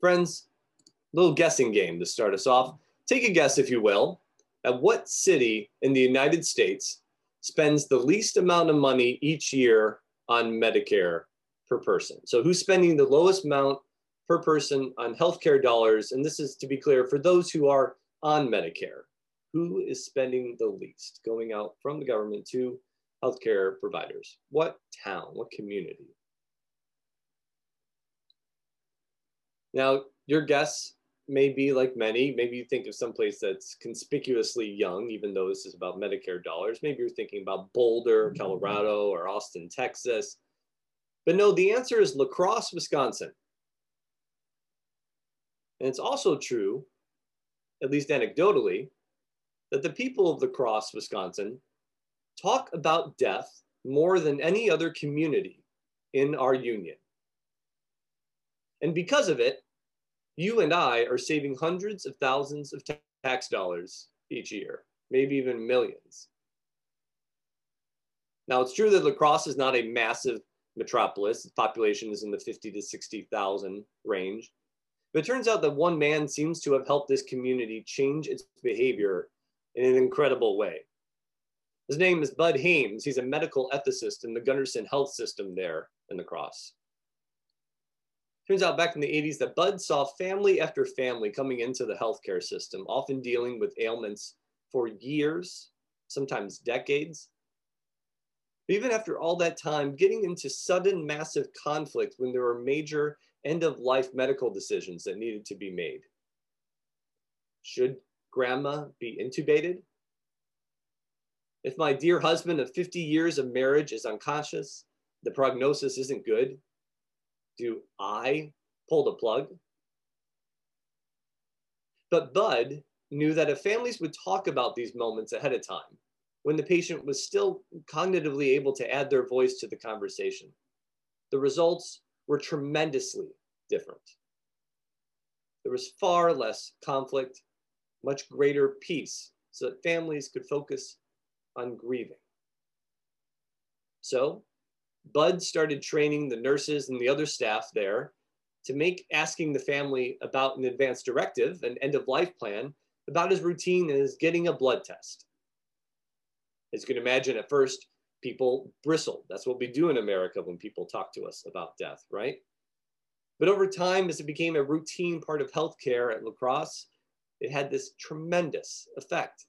Friends, little guessing game to start us off. Take a guess, if you will, at what city in the United States spends the least amount of money each year on Medicare per person. So who's spending the lowest amount per person on healthcare dollars? And this is to be clear for those who are on Medicare. Who is spending the least going out from the government to healthcare providers? What town, what community? Now, your guess may be like many. Maybe you think of some place that's conspicuously young, even though this is about Medicare dollars. Maybe you're thinking about Boulder, mm-hmm. Colorado, or Austin, Texas. But no, the answer is La Crosse, Wisconsin. And it's also true, at least anecdotally, that the people of La Crosse, Wisconsin talk about death more than any other community in our union. And because of it, you and I are saving hundreds of thousands of tax dollars each year, maybe even millions. Now, it's true that La Crosse is not a massive metropolis. Its population is in the 50 to 60,000 range. But it turns out that one man seems to have helped this community change its behavior in an incredible way. His name is Bud Hammes. He's a medical ethicist in the Gundersen Health System there in La Crosse. Turns out back in the 80s that Bud saw family after family coming into the healthcare system, often dealing with ailments for years, sometimes decades. Even after all that time, getting into sudden massive conflict when there were major end of life medical decisions that needed to be made. Should grandma be intubated? If my dear husband of 50 years of marriage is unconscious, the prognosis isn't good, do I pull the plug? But Bud knew that if families would talk about these moments ahead of time, when the patient was still cognitively able to add their voice to the conversation, the results were tremendously different. There was far less conflict, much greater peace, so that families could focus on grieving. So Bud started training the nurses and the other staff there to make asking the family about an advance directive, an end of life plan, about as routine as getting a blood test. As you can imagine, at first, people bristled. That's what we do in America when people talk to us about death, right? But over time, as it became a routine part of healthcare at La Crosse, it had this tremendous effect.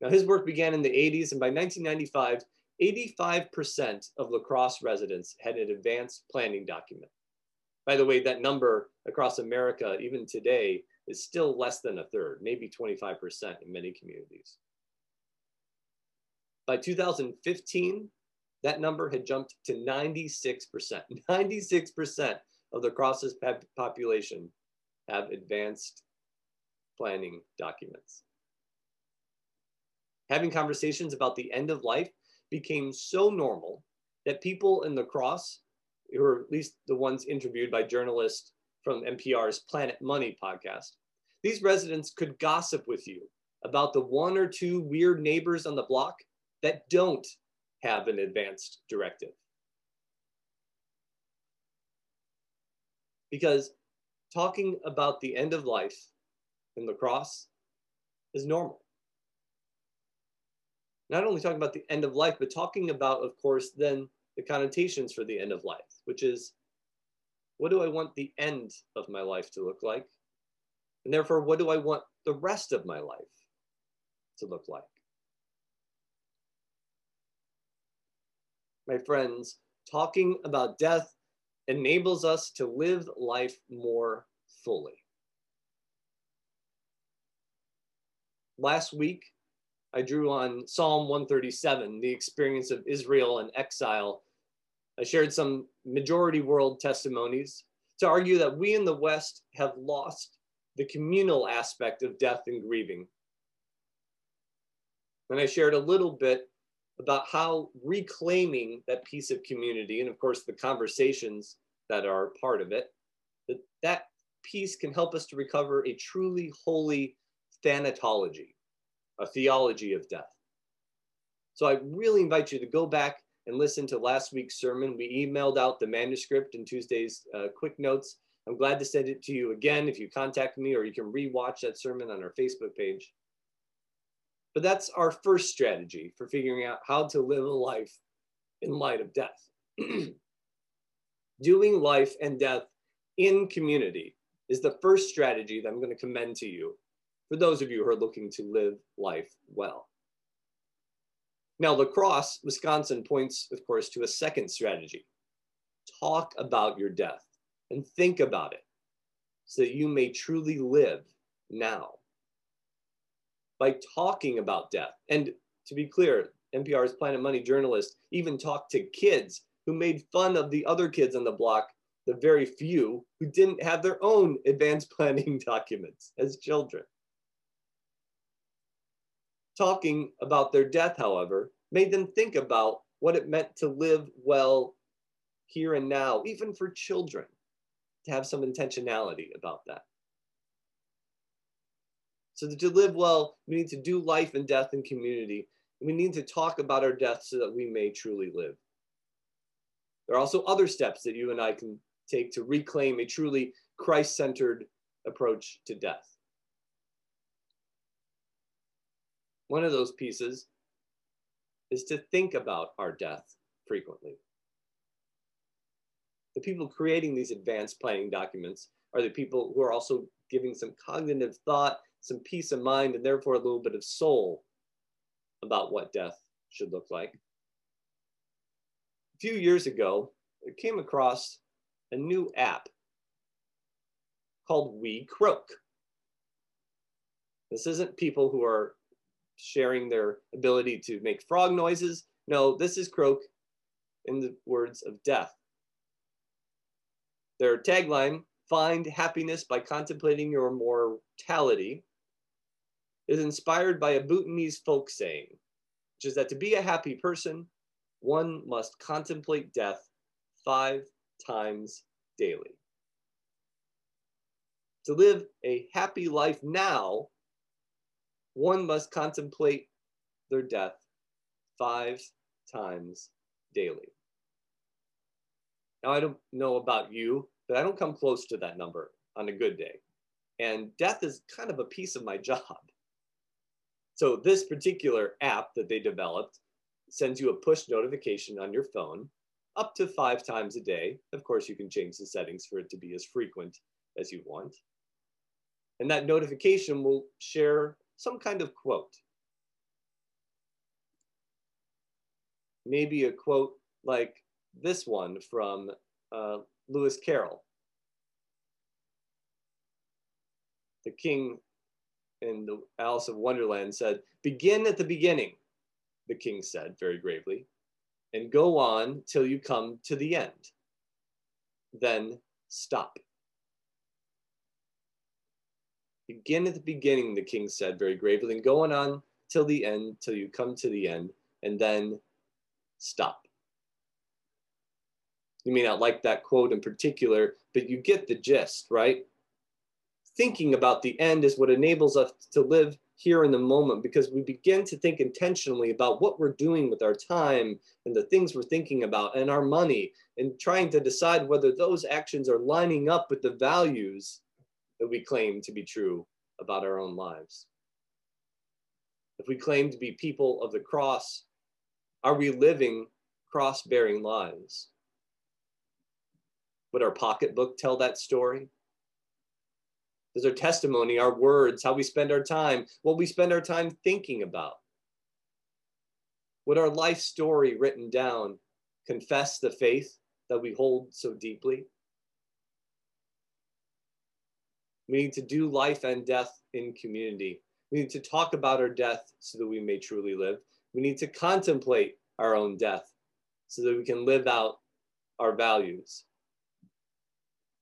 Now, his work began in the 80s, and by 1995, 85% of La Crosse residents had an advanced planning document. By the way, that number across America, even today, is still less than a third, maybe 25% in many communities. By 2015, that number had jumped to 96%. 96% of the Crosse's population have advanced planning documents. Having conversations about the end of life became so normal that people in La Crosse, or at least the ones interviewed by journalists from NPR's Planet Money podcast, these residents could gossip with you about the one or two weird neighbors on the block that don't have an advanced directive. Because talking about the end of life in La Crosse is normal not only talking about the end of life, but talking about, of course, then the connotations for the end of life, which is what do I want the end of my life to look like? And therefore, what do I want the rest of my life to look like? My friends, talking about death enables us to live life more fully. Last week, I drew on Psalm 137, the experience of Israel in exile. I shared some majority world testimonies to argue that we in the West have lost the communal aspect of death and grieving. And I shared a little bit about how reclaiming that piece of community, and of course the conversations that are part of it, that that piece can help us to recover a truly holy thanatology a theology of death. So I really invite you to go back and listen to last week's sermon. We emailed out the manuscript in Tuesday's uh, quick notes I'm glad to send it to you again if you contact me, or you can rewatch that sermon on our Facebook page. But that's our first strategy for figuring out how to live a life in light of death. Doing life and death in community is the first strategy that I'm going to commend to you for those of you who are looking to live life well. Now, La Crosse, Wisconsin points, of course, to a second strategy talk about your death and think about it so that you may truly live now. By talking about death, and to be clear, NPR's Planet Money journalist even talked to kids who made fun of the other kids on the block, the very few who didn't have their own advanced planning documents as children. Talking about their death, however, made them think about what it meant to live well here and now, even for children, to have some intentionality about that. So to live well, we need to do life and death in community. We need to talk about our death so that we may truly live. There are also other steps that you and I can take to reclaim a truly Christ centered approach to death. One of those pieces is to think about our death frequently. The people creating these advanced planning documents are the people who are also giving some cognitive thought, some peace of mind, and therefore a little bit of soul about what death should look like. A few years ago, I came across a new app called WeCroak. This isn't people who are sharing their ability to make frog noises. No, this is croak in the words of death. Their tagline, find happiness by contemplating your mortality, is inspired by a Bhutanese folk saying, which is that to be a happy person, one must contemplate death five times daily. To live a happy life now one must contemplate their death five times daily. Now, I don't know about you, but I don't come close to that number on a good day. And death is kind of a piece of my job. So, this particular app that they developed sends you a push notification on your phone up to five times a day. Of course, you can change the settings for it to be as frequent as you want. And that notification will share some kind of quote. Maybe a quote like this one from uh, Lewis Carroll. The king in the Alice of Wonderland said, Begin at the beginning, the king said very gravely, and go on till you come to the end. Then stop. Begin at the beginning, the king said very gravely, and going on till the end, till you come to the end, and then stop. You may not like that quote in particular, but you get the gist, right? Thinking about the end is what enables us to live here in the moment because we begin to think intentionally about what we're doing with our time and the things we're thinking about and our money and trying to decide whether those actions are lining up with the values that we claim to be true about our own lives? If we claim to be people of the cross, are we living cross bearing lives? Would our pocketbook tell that story? Does our testimony, our words, how we spend our time, what we spend our time thinking about? Would our life story written down confess the faith that we hold so deeply? We need to do life and death in community. We need to talk about our death so that we may truly live. We need to contemplate our own death so that we can live out our values.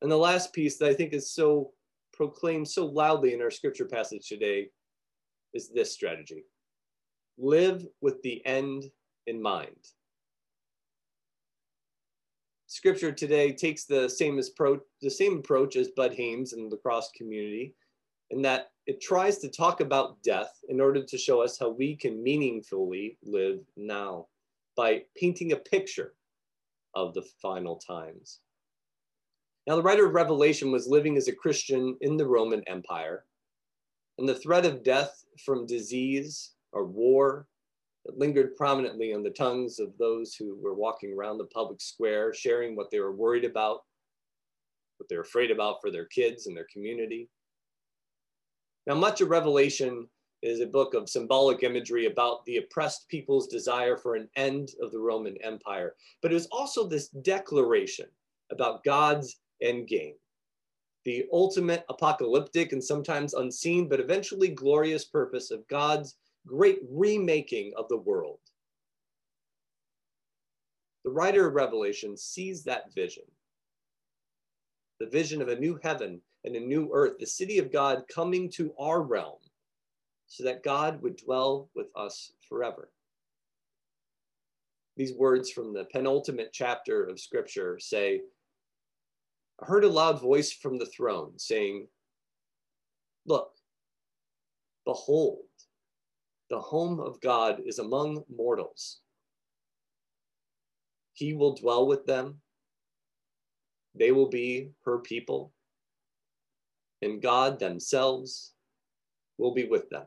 And the last piece that I think is so proclaimed so loudly in our scripture passage today is this strategy live with the end in mind. Scripture today takes the same approach, the same approach as Bud Hammes and the La Crosse community, in that it tries to talk about death in order to show us how we can meaningfully live now by painting a picture of the final times. Now, the writer of Revelation was living as a Christian in the Roman Empire, and the threat of death from disease or war lingered prominently on the tongues of those who were walking around the public square, sharing what they were worried about, what they're afraid about for their kids and their community. Now, much of Revelation is a book of symbolic imagery about the oppressed people's desire for an end of the Roman Empire. But it was also this declaration about God's end game, the ultimate apocalyptic and sometimes unseen, but eventually glorious purpose of God's great remaking of the world. The writer of Revelation sees that vision the vision of a new heaven and a new earth, the city of God coming to our realm so that God would dwell with us forever. These words from the penultimate chapter of Scripture say, I heard a loud voice from the throne saying, Look, behold, the home of God is among mortals. He will dwell with them. They will be her people. And God themselves will be with them.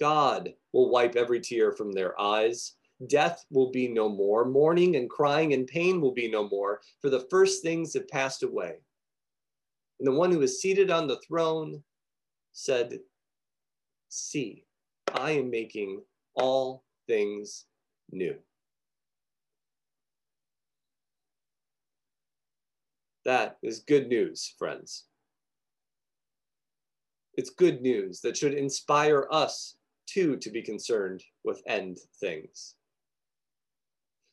God will wipe every tear from their eyes. Death will be no more. Mourning and crying and pain will be no more, for the first things have passed away. And the one who is seated on the throne said, See, I am making all things new. That is good news, friends. It's good news that should inspire us too to be concerned with end things.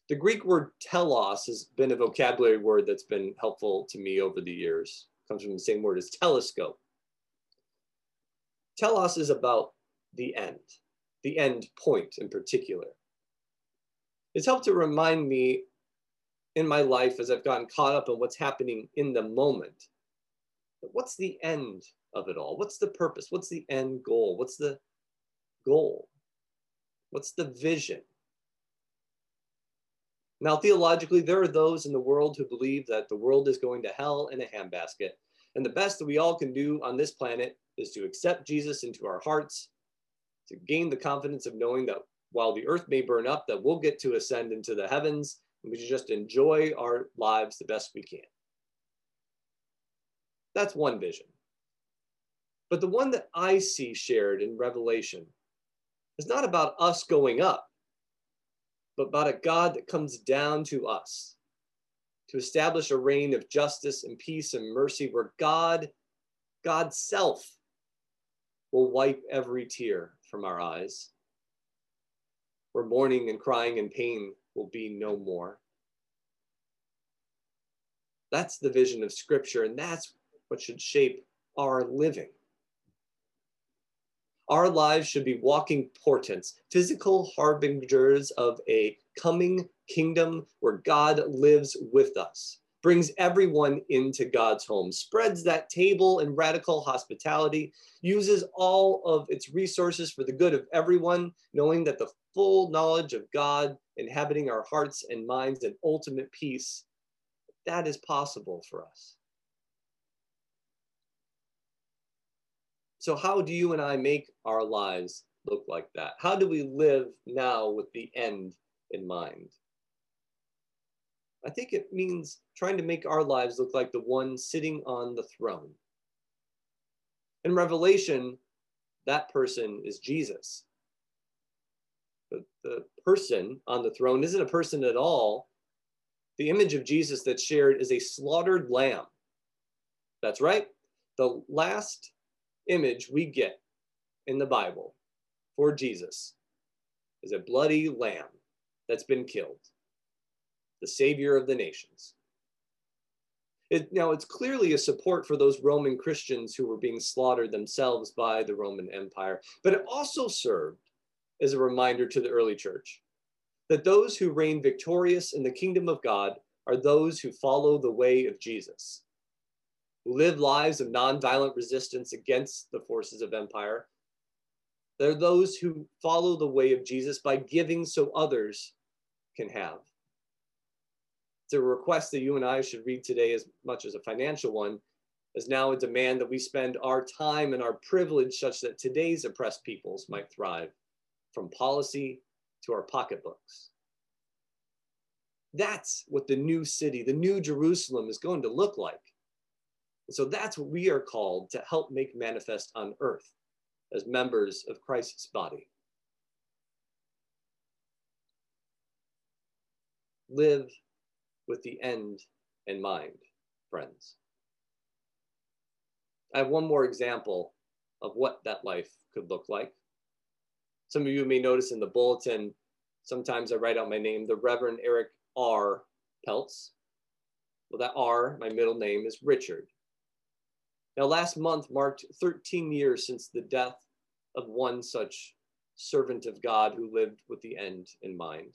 The Greek word telos has been a vocabulary word that's been helpful to me over the years. It comes from the same word as telescope. Telos is about the end, the end point in particular. It's helped to remind me in my life as I've gotten caught up in what's happening in the moment. What's the end of it all? What's the purpose? What's the end goal? What's the goal? What's the vision? Now, theologically, there are those in the world who believe that the world is going to hell in a handbasket. And the best that we all can do on this planet is to accept Jesus into our hearts, to gain the confidence of knowing that while the earth may burn up, that we'll get to ascend into the heavens and we should just enjoy our lives the best we can. That's one vision. But the one that I see shared in Revelation is not about us going up, but about a God that comes down to us to establish a reign of justice and peace and mercy where God, God's self, will wipe every tear from our eyes, where mourning and crying and pain will be no more. That's the vision of Scripture, and that's what should shape our living. Our lives should be walking portents, physical harbingers of a coming kingdom where God lives with us, brings everyone into God's home, spreads that table in radical hospitality, uses all of its resources for the good of everyone, knowing that the full knowledge of God inhabiting our hearts and minds and ultimate peace, that is possible for us. So, how do you and I make our lives look like that? How do we live now with the end in mind? I think it means trying to make our lives look like the one sitting on the throne. In Revelation, that person is Jesus. The, the person on the throne isn't a person at all. The image of Jesus that's shared is a slaughtered lamb. That's right. The last image we get in the Bible for Jesus is a bloody lamb that's been killed, the savior of the nations. It, now, it's clearly a support for those Roman Christians who were being slaughtered themselves by the Roman Empire, but it also served as a reminder to the early church that those who reign victorious in the kingdom of God are those who follow the way of Jesus who live lives of nonviolent resistance against the forces of empire. They're those who follow the way of Jesus by giving so others can have. A request that you and I should read today as much as a financial one, is now a demand that we spend our time and our privilege such that today's oppressed peoples might thrive, from policy to our pocketbooks. That's what the new city, the new Jerusalem is going to look like. And so that's what we are called to help make manifest on earth as members of Christ's body. Live with the end in mind, friends. I have one more example of what that life could look like. Some of you may notice in the bulletin, sometimes I write out my name, the Reverend Eric R. Peltz. Well, that R, my middle name, is Richard. Now, last month marked 13 years since the death of one such servant of God who lived with the end in mind.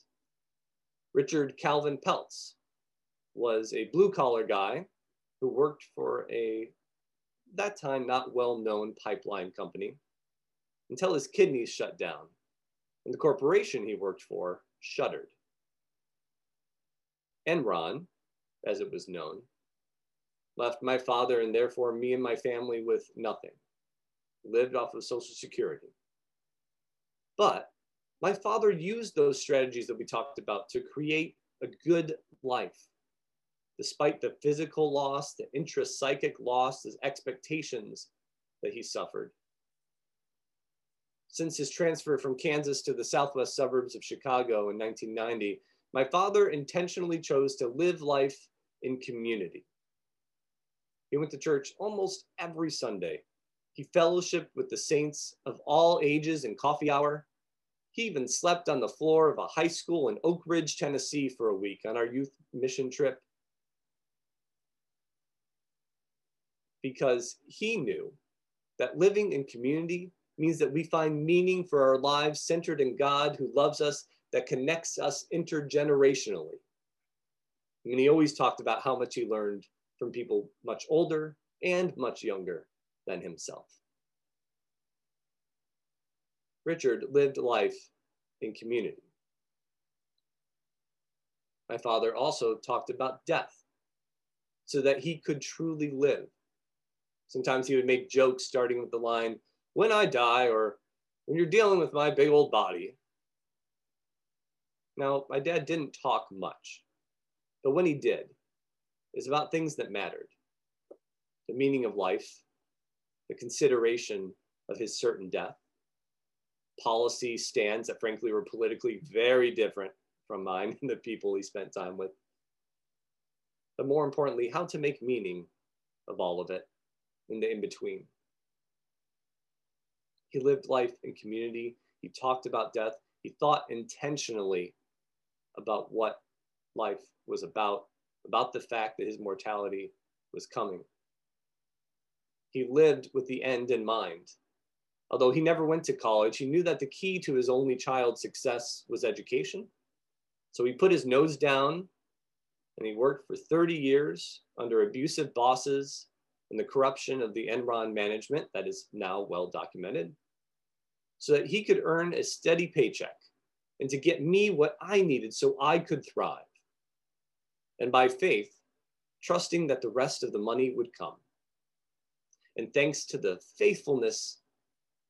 Richard Calvin Peltz was a blue collar guy who worked for a that time not well known pipeline company until his kidneys shut down and the corporation he worked for shuttered. Enron, as it was known, left my father and therefore me and my family with nothing, lived off of Social Security. But my father used those strategies that we talked about to create a good life despite the physical loss, the intrapsychic loss, his expectations that he suffered. Since his transfer from Kansas to the southwest suburbs of Chicago in 1990, my father intentionally chose to live life in community. He went to church almost every Sunday. He fellowshipped with the saints of all ages in coffee hour. He even slept on the floor of a high school in Oak Ridge, Tennessee for a week on our youth mission trip. Because he knew that living in community means that we find meaning for our lives centered in God who loves us, that connects us intergenerationally. I mean, he always talked about how much he learned from people much older and much younger than himself. Richard lived life in community. My father also talked about death so that he could truly live Sometimes he would make jokes starting with the line, when I die, or when you're dealing with my big old body. Now, my dad didn't talk much, but when he did, it was about things that mattered the meaning of life, the consideration of his certain death, policy stands that frankly were politically very different from mine and the people he spent time with. But more importantly, how to make meaning of all of it in the in between. He lived life in community. He talked about death. He thought intentionally about what life was about, about the fact that his mortality was coming. He lived with the end in mind. Although he never went to college, he knew that the key to his only child's success was education. So he put his nose down and he worked for 30 years under abusive bosses and the corruption of the Enron management that is now well documented, so that he could earn a steady paycheck and to get me what I needed so I could thrive. And by faith, trusting that the rest of the money would come. And thanks to the faithfulness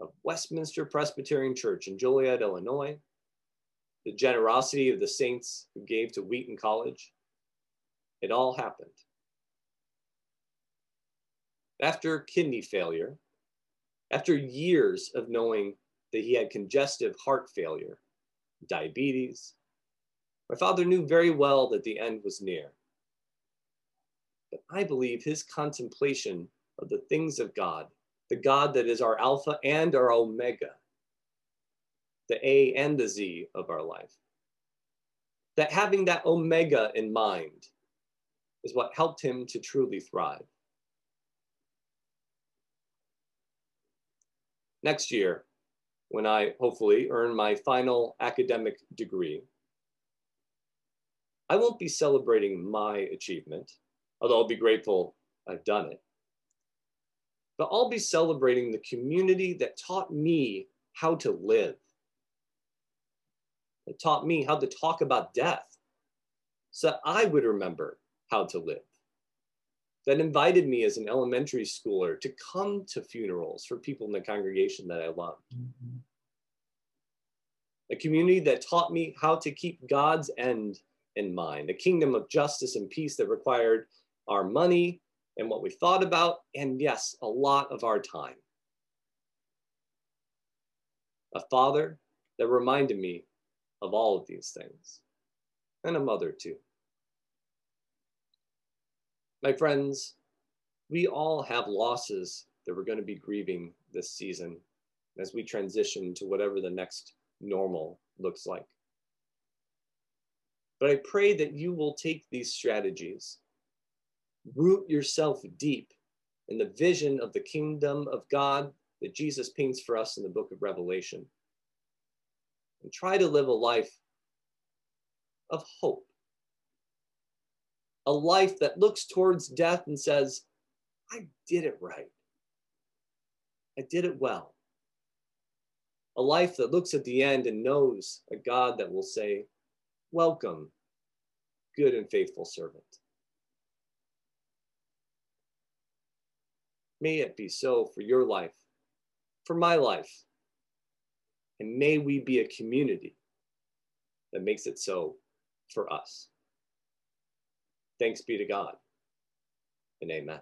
of Westminster Presbyterian Church in Joliet, Illinois, the generosity of the saints who gave to Wheaton College, it all happened after kidney failure, after years of knowing that he had congestive heart failure, diabetes, my father knew very well that the end was near. But I believe his contemplation of the things of God, the God that is our Alpha and our Omega, the A and the Z of our life, that having that Omega in mind is what helped him to truly thrive. Next year when I hopefully earn my final academic degree. I won't be celebrating my achievement, although I'll be grateful I've done it. But I'll be celebrating the community that taught me how to live, that taught me how to talk about death, so that I would remember how to live. That invited me as an elementary schooler to come to funerals for people in the congregation that I loved. Mm-hmm. A community that taught me how to keep God's end in mind, a kingdom of justice and peace that required our money and what we thought about, and yes, a lot of our time. A father that reminded me of all of these things, and a mother too. My friends, we all have losses that we're going to be grieving this season as we transition to whatever the next normal looks like. But I pray that you will take these strategies, root yourself deep in the vision of the kingdom of God that Jesus paints for us in the book of Revelation, and try to live a life of hope. A life that looks towards death and says, I did it right. I did it well. A life that looks at the end and knows a God that will say, Welcome, good and faithful servant. May it be so for your life, for my life, and may we be a community that makes it so for us. Thanks be to God, and amen.